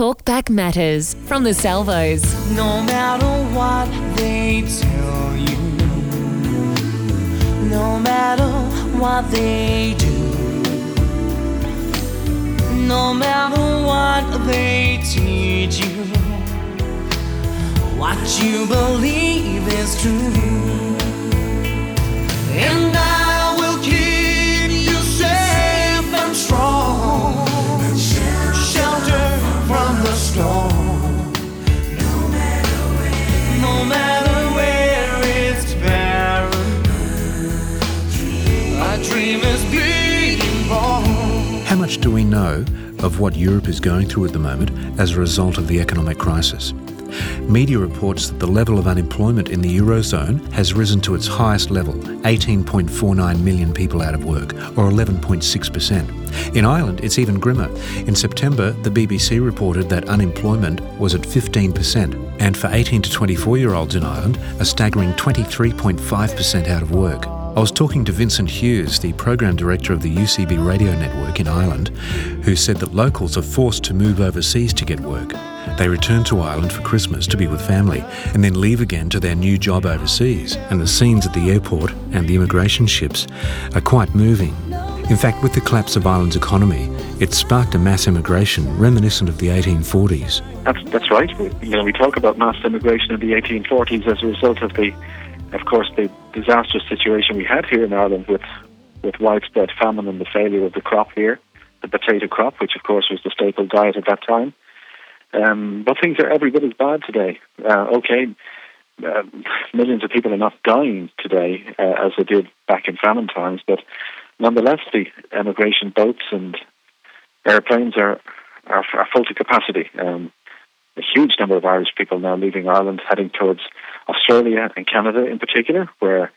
Talkback Matters from the Salvos. No matter what they tell you, no matter what they do, no matter what they teach you, what you believe is true. And I of what Europe is going through at the moment as a result of the economic crisis? Media reports that the level of unemployment in the Eurozone has risen to its highest level 18.49 million people out of work, or 11.6%. In Ireland, it's even grimmer. In September, the BBC reported that unemployment was at 15%, and for 18 to 24 year olds in Ireland, a staggering 23.5% out of work. I was talking to Vincent Hughes, the program director of the UCB radio network in Ireland, who said that locals are forced to move overseas to get work. They return to Ireland for Christmas to be with family and then leave again to their new job overseas. And the scenes at the airport and the immigration ships are quite moving. In fact, with the collapse of Ireland's economy, it sparked a mass immigration reminiscent of the 1840s. That's that's right. You know, we talk about mass immigration in the 1840s as a result of the, of course, the disastrous situation we had here in Ireland with with widespread famine and the failure of the crop here, the potato crop, which of course was the staple diet at that time. Um, but things are every bit as bad today. Uh, okay, uh, millions of people are not dying today uh, as they did back in famine times, but nonetheless, the emigration boats and airplanes are are, are full to capacity. Um, a huge number of Irish people now leaving Ireland, heading towards Australia and Canada in particular, where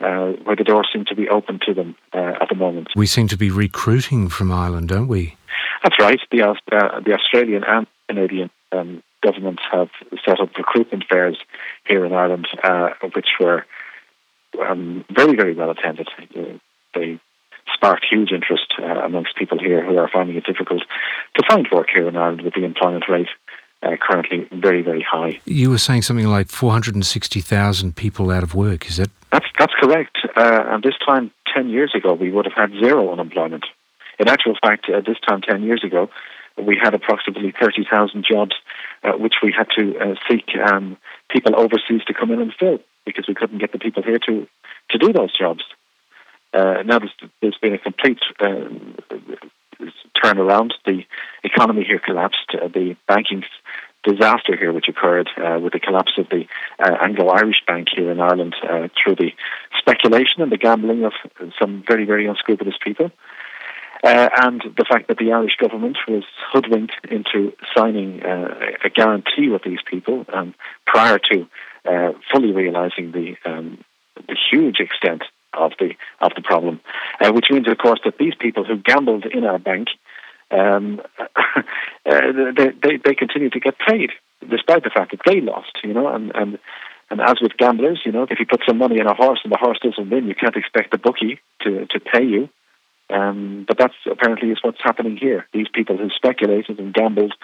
uh, where the doors seem to be open to them uh, at the moment. We seem to be recruiting from Ireland, don't we? That's right. The uh, the Australian and Canadian um, governments have set up recruitment fairs here in Ireland, uh, which were um, very very well attended. Uh, they sparked huge interest uh, amongst people here who are finding it difficult to find work here in Ireland with the employment rate uh, currently very, very high. You were saying something like 460,000 people out of work, is that? That's, that's correct. Uh, and this time, 10 years ago, we would have had zero unemployment. In actual fact, uh, this time, 10 years ago, we had approximately 30,000 jobs uh, which we had to uh, seek um, people overseas to come in and fill because we couldn't get the people here to, to do those jobs. Uh, now there's, there's been a complete uh, turnaround. The economy here collapsed. Uh, the banking disaster here, which occurred uh, with the collapse of the uh, Anglo-Irish Bank here in Ireland uh, through the speculation and the gambling of some very, very unscrupulous people. Uh, and the fact that the Irish government was hoodwinked into signing uh, a guarantee with these people um, prior to uh, fully realizing the um, the huge extent of the of the problem, uh, which means, of course, that these people who gambled in our bank, um, uh, they, they they continue to get paid despite the fact that they lost. You know, and and and as with gamblers, you know, if you put some money in a horse and the horse doesn't win, you can't expect the bookie to to pay you. Um, but that's apparently is what's happening here. These people who speculated and gambled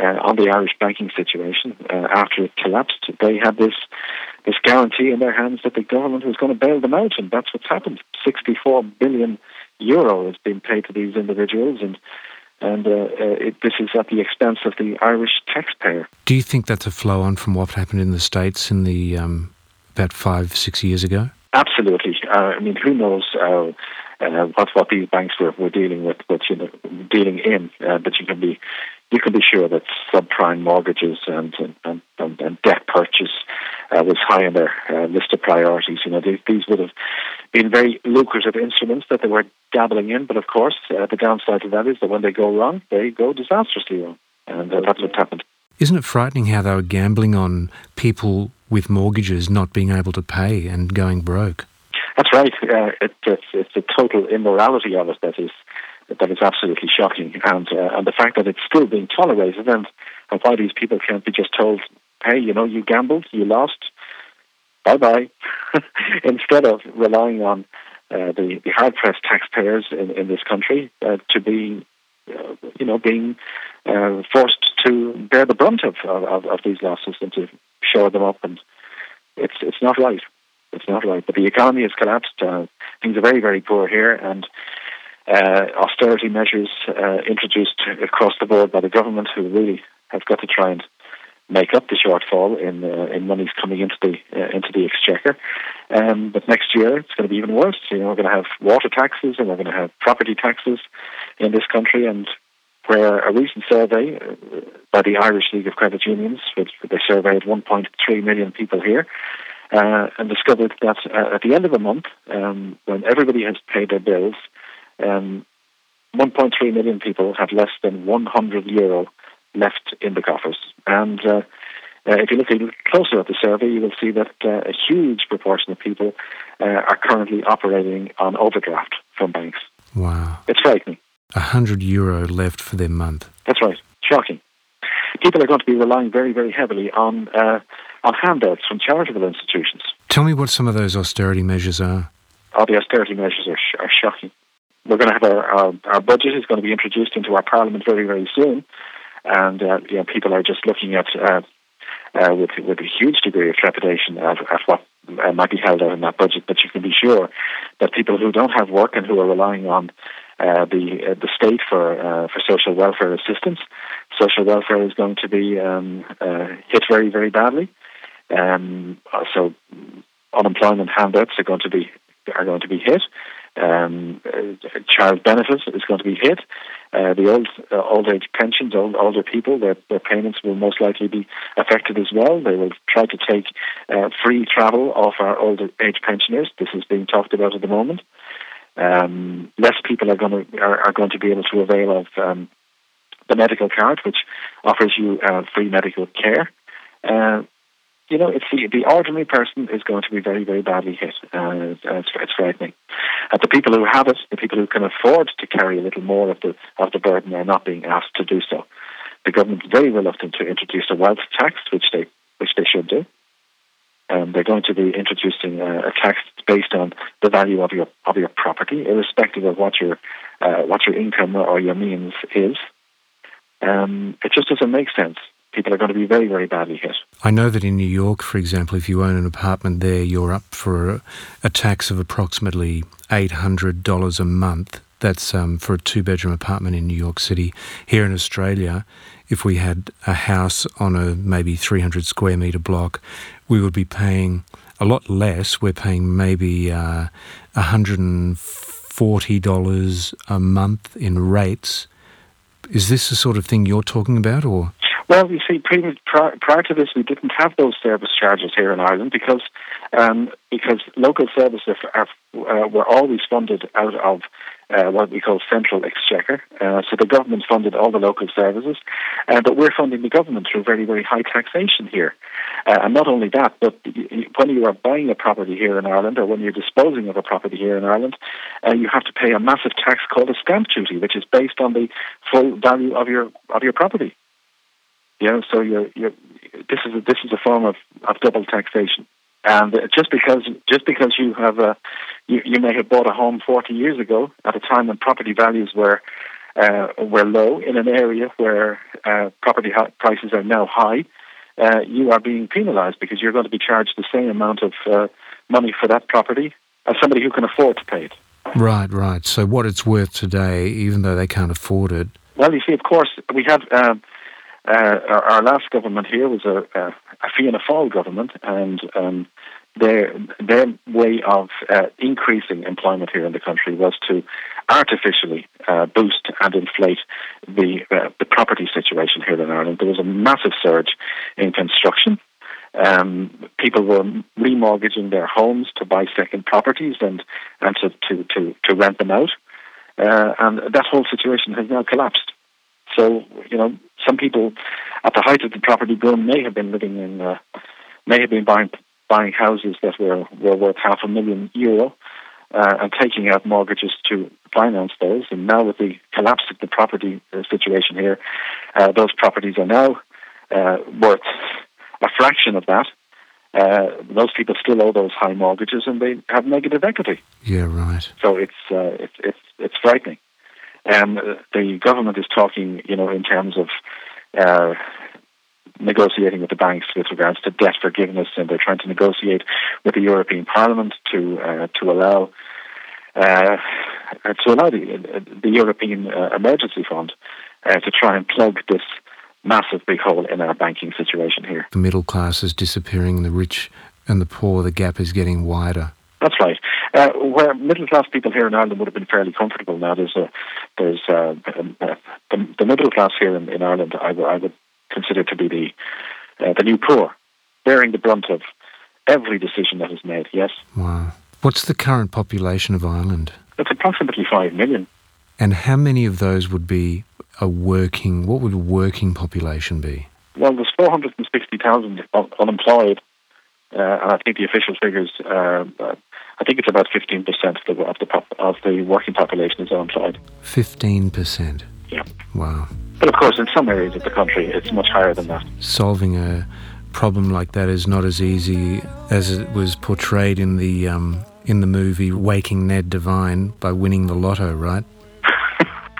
uh, on the Irish banking situation uh, after it collapsed, they had this this guarantee in their hands that the government was going to bail them out, and that's what's happened. Sixty-four billion euro has been paid to these individuals, and and uh, uh, it, this is at the expense of the Irish taxpayer. Do you think that's a flow on from what happened in the states in the um, about five six years ago? Absolutely. Uh, I mean, who knows uh, uh, what what these banks were, were dealing with, but you know, dealing in. Uh, but you can be you can be sure that subprime mortgages and and, and, and debt purchase uh, was high on their uh, list of priorities. You know, these, these would have been very lucrative instruments that they were dabbling in. But of course, uh, the downside to that is that when they go wrong, they go disastrously wrong, and uh, that's what happened. Isn't it frightening how they were gambling on people with mortgages not being able to pay and going broke? That's right. Uh, it, it's, it's the total immorality of it that is that is absolutely shocking, and uh, and the fact that it's still being tolerated, and, and why these people can't be just told, hey, you know, you gambled, you lost, bye bye, instead of relying on uh, the, the hard pressed taxpayers in, in this country uh, to be, uh, you know, being uh, forced to bear the brunt of, of, of these losses and to shore them up. And it's it's not right. It's not right. But the economy has collapsed. Uh, things are very very poor here, and uh, austerity measures uh, introduced across the board by the government, who really have got to try and make up the shortfall in uh, in monies coming into the uh, into the exchequer. Um, but next year it's going to be even worse. You know, we're going to have water taxes and we're going to have property taxes in this country. And where a recent survey uh, by the Irish League of Credit Unions, which they surveyed 1.3 million people here. Uh, and discovered that uh, at the end of the month, um, when everybody has paid their bills, um, 1.3 million people have less than 100 euro left in the coffers. And uh, uh, if you look a little closer at the survey, you will see that uh, a huge proportion of people uh, are currently operating on overdraft from banks. Wow. It's frightening. Hundred euro left for their month. That's right. Shocking. People are going to be relying very, very heavily on uh, on handouts from charitable institutions. Tell me what some of those austerity measures are. All the austerity measures are, sh- are shocking. We're going to have our, our, our budget is going to be introduced into our parliament very, very soon and uh, you know, people are just looking at uh, uh, with with a huge degree of trepidation at, at what might be held out in that budget. But you can be sure that people who don't have work and who are relying on uh, the uh, the state for uh, for social welfare assistance, social welfare is going to be um, uh, hit very very badly. Um, so unemployment handouts are going to be are going to be hit. Um, uh, child benefits is going to be hit. Uh, the old uh, old age pensions, old, older people, their, their payments will most likely be affected as well. They will try to take uh, free travel off our older age pensioners. This is being talked about at the moment. Um, less people are going to are, are, going to be able to avail of um, the medical card, which offers you uh, free medical care. Uh, you know, the, the ordinary person is going to be very, very badly hit. Uh, it's, it's frightening. And the people who have it, the people who can afford to carry a little more of the of the burden, are not being asked to do so. The government is very reluctant to introduce a wealth tax, which they which they should do. Um, they're going to be introducing a, a tax based on the value of your of your property, irrespective of what your uh, what your income or your means is. Um, it just doesn't make sense people are going to be very, very badly hit. I know that in New York, for example, if you own an apartment there, you're up for a, tax of approximately $800 a month. That's um, for a two bedroom apartment in New York City. Here in Australia, if we had a house on a maybe 300 square metre block, we would be paying a lot less. We're paying maybe uh, $140 a month in rates. Is this the sort of thing you're talking about, or? Well, you see, prior, prior to this, we didn't have those service charges here in Ireland because um, because local services uh, were always funded out of uh, what we call central exchequer. Uh, so the government funded all the local services, uh, but we're funding the government through very, very high taxation here. Uh, and not only that, but when you are buying a property here in Ireland or when you're disposing of a property here in Ireland, uh, you have to pay a massive tax called a stamp duty, which is based on the full value of your of your property. You know, so you're, you're, this is a, this is a form of, of double taxation. And just because just because you have a, you, you may have bought a home 40 years ago at a time when property values were uh, were low in an area where uh, property prices are now high, uh, you are being penalised because you're going to be charged the same amount of uh, money for that property as somebody who can afford to pay it. Right, right. So what it's worth today, even though they can't afford it. Well, you see, of course, we have um, uh, our, our, last government here was a, a, a Fianna Fáil government, and um, their their way of uh, increasing employment here in the country was to artificially uh, boost and inflate the uh, the property situation here in Ireland. There was a massive surge in construction. Um, people were remortgaging their homes to buy second properties and and to to to, to rent them out, uh, and that whole situation has now collapsed. So, you know, some people at the height of the property boom may have been living in, uh, may have been buying buying houses that were, were worth half a million euro uh, and taking out mortgages to finance those. And now, with the collapse of the property uh, situation here, uh, those properties are now uh, worth a fraction of that. Uh, those people still owe those high mortgages, and they have negative equity. Yeah, right. So it's uh, it's it's it's frightening. Um, the government is talking, you know, in terms of uh, negotiating with the banks with regards to debt forgiveness, and they're trying to negotiate with the European Parliament to uh, to allow uh, to allow the, the European uh, Emergency Fund uh, to try and plug this massive big hole in our banking situation here. The middle class is disappearing, the rich and the poor, the gap is getting wider. That's right. Uh, where middle class people here in Ireland would have been fairly comfortable now, there's a there's uh, um, uh, the, the middle class here in, in Ireland. I, w- I would consider to be the uh, the new poor, bearing the brunt of every decision that is made. Yes. Wow. What's the current population of Ireland? It's approximately five million. And how many of those would be a working? What would a working population be? Well, there's 460,000 unemployed, uh, and I think the official figures. Uh, I think it's about 15% of the of the, pop, of the working population is unemployed. 15%. Yeah. Wow. But of course, in some areas of the country, it's much higher than that. Solving a problem like that is not as easy as it was portrayed in the um, in the movie Waking Ned Devine by winning the lotto, right?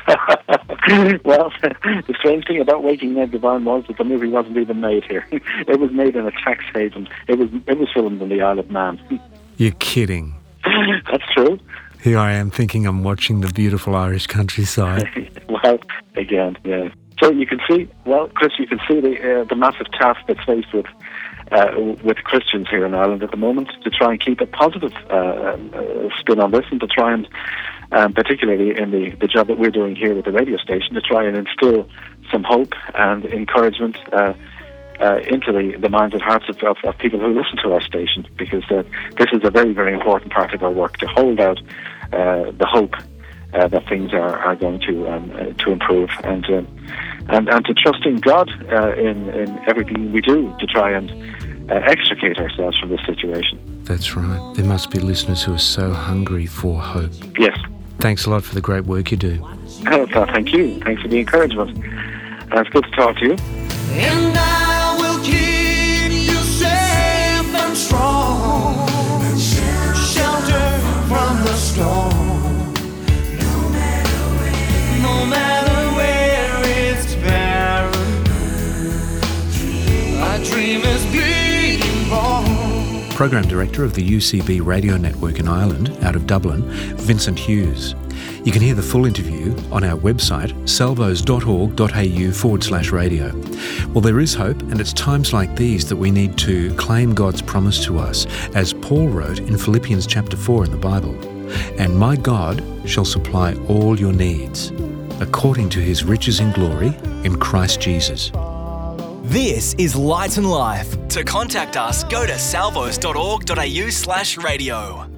well, the strange thing about Waking Ned Devine was that the movie wasn't even made here. it was made in a tax haven. It was it was filmed in the Isle of Man. You're kidding. That's true. Here I am thinking I'm watching the beautiful Irish countryside. well, again, yeah. So you can see, well, Chris, you can see the uh, the massive task that's faced with uh, with Christians here in Ireland at the moment to try and keep a positive uh, uh, spin on this and to try and, um, particularly in the, the job that we're doing here with the radio station, to try and instill some hope and encouragement uh, uh, into the, the minds and hearts of, of, of, people who listen to our station because uh, this is a very, very important part of our work to hold out the hope that things are, are going to um, to improve and and and to trust in God in in everything we do to try and uh, extricate ourselves from this situation. That's right. There must be listeners who are so hungry for hope. Yes. Thanks a lot for the great work you do. Oh, thank you. Thanks for the encouragement. Uh, it's good to talk to you. Program Director of the UCB Radio Network in Ireland, out of Dublin, Vincent Hughes. You can hear the full interview on our website, salvos.org.au forward slash radio. Well, there is hope, and it's times like these that we need to claim God's promise to us, as Paul wrote in Philippians chapter 4 in the Bible. And my God shall supply all your needs, according to his riches in glory in Christ Jesus. This is Light and Life. To contact us, go to salvos.org.au slash radio.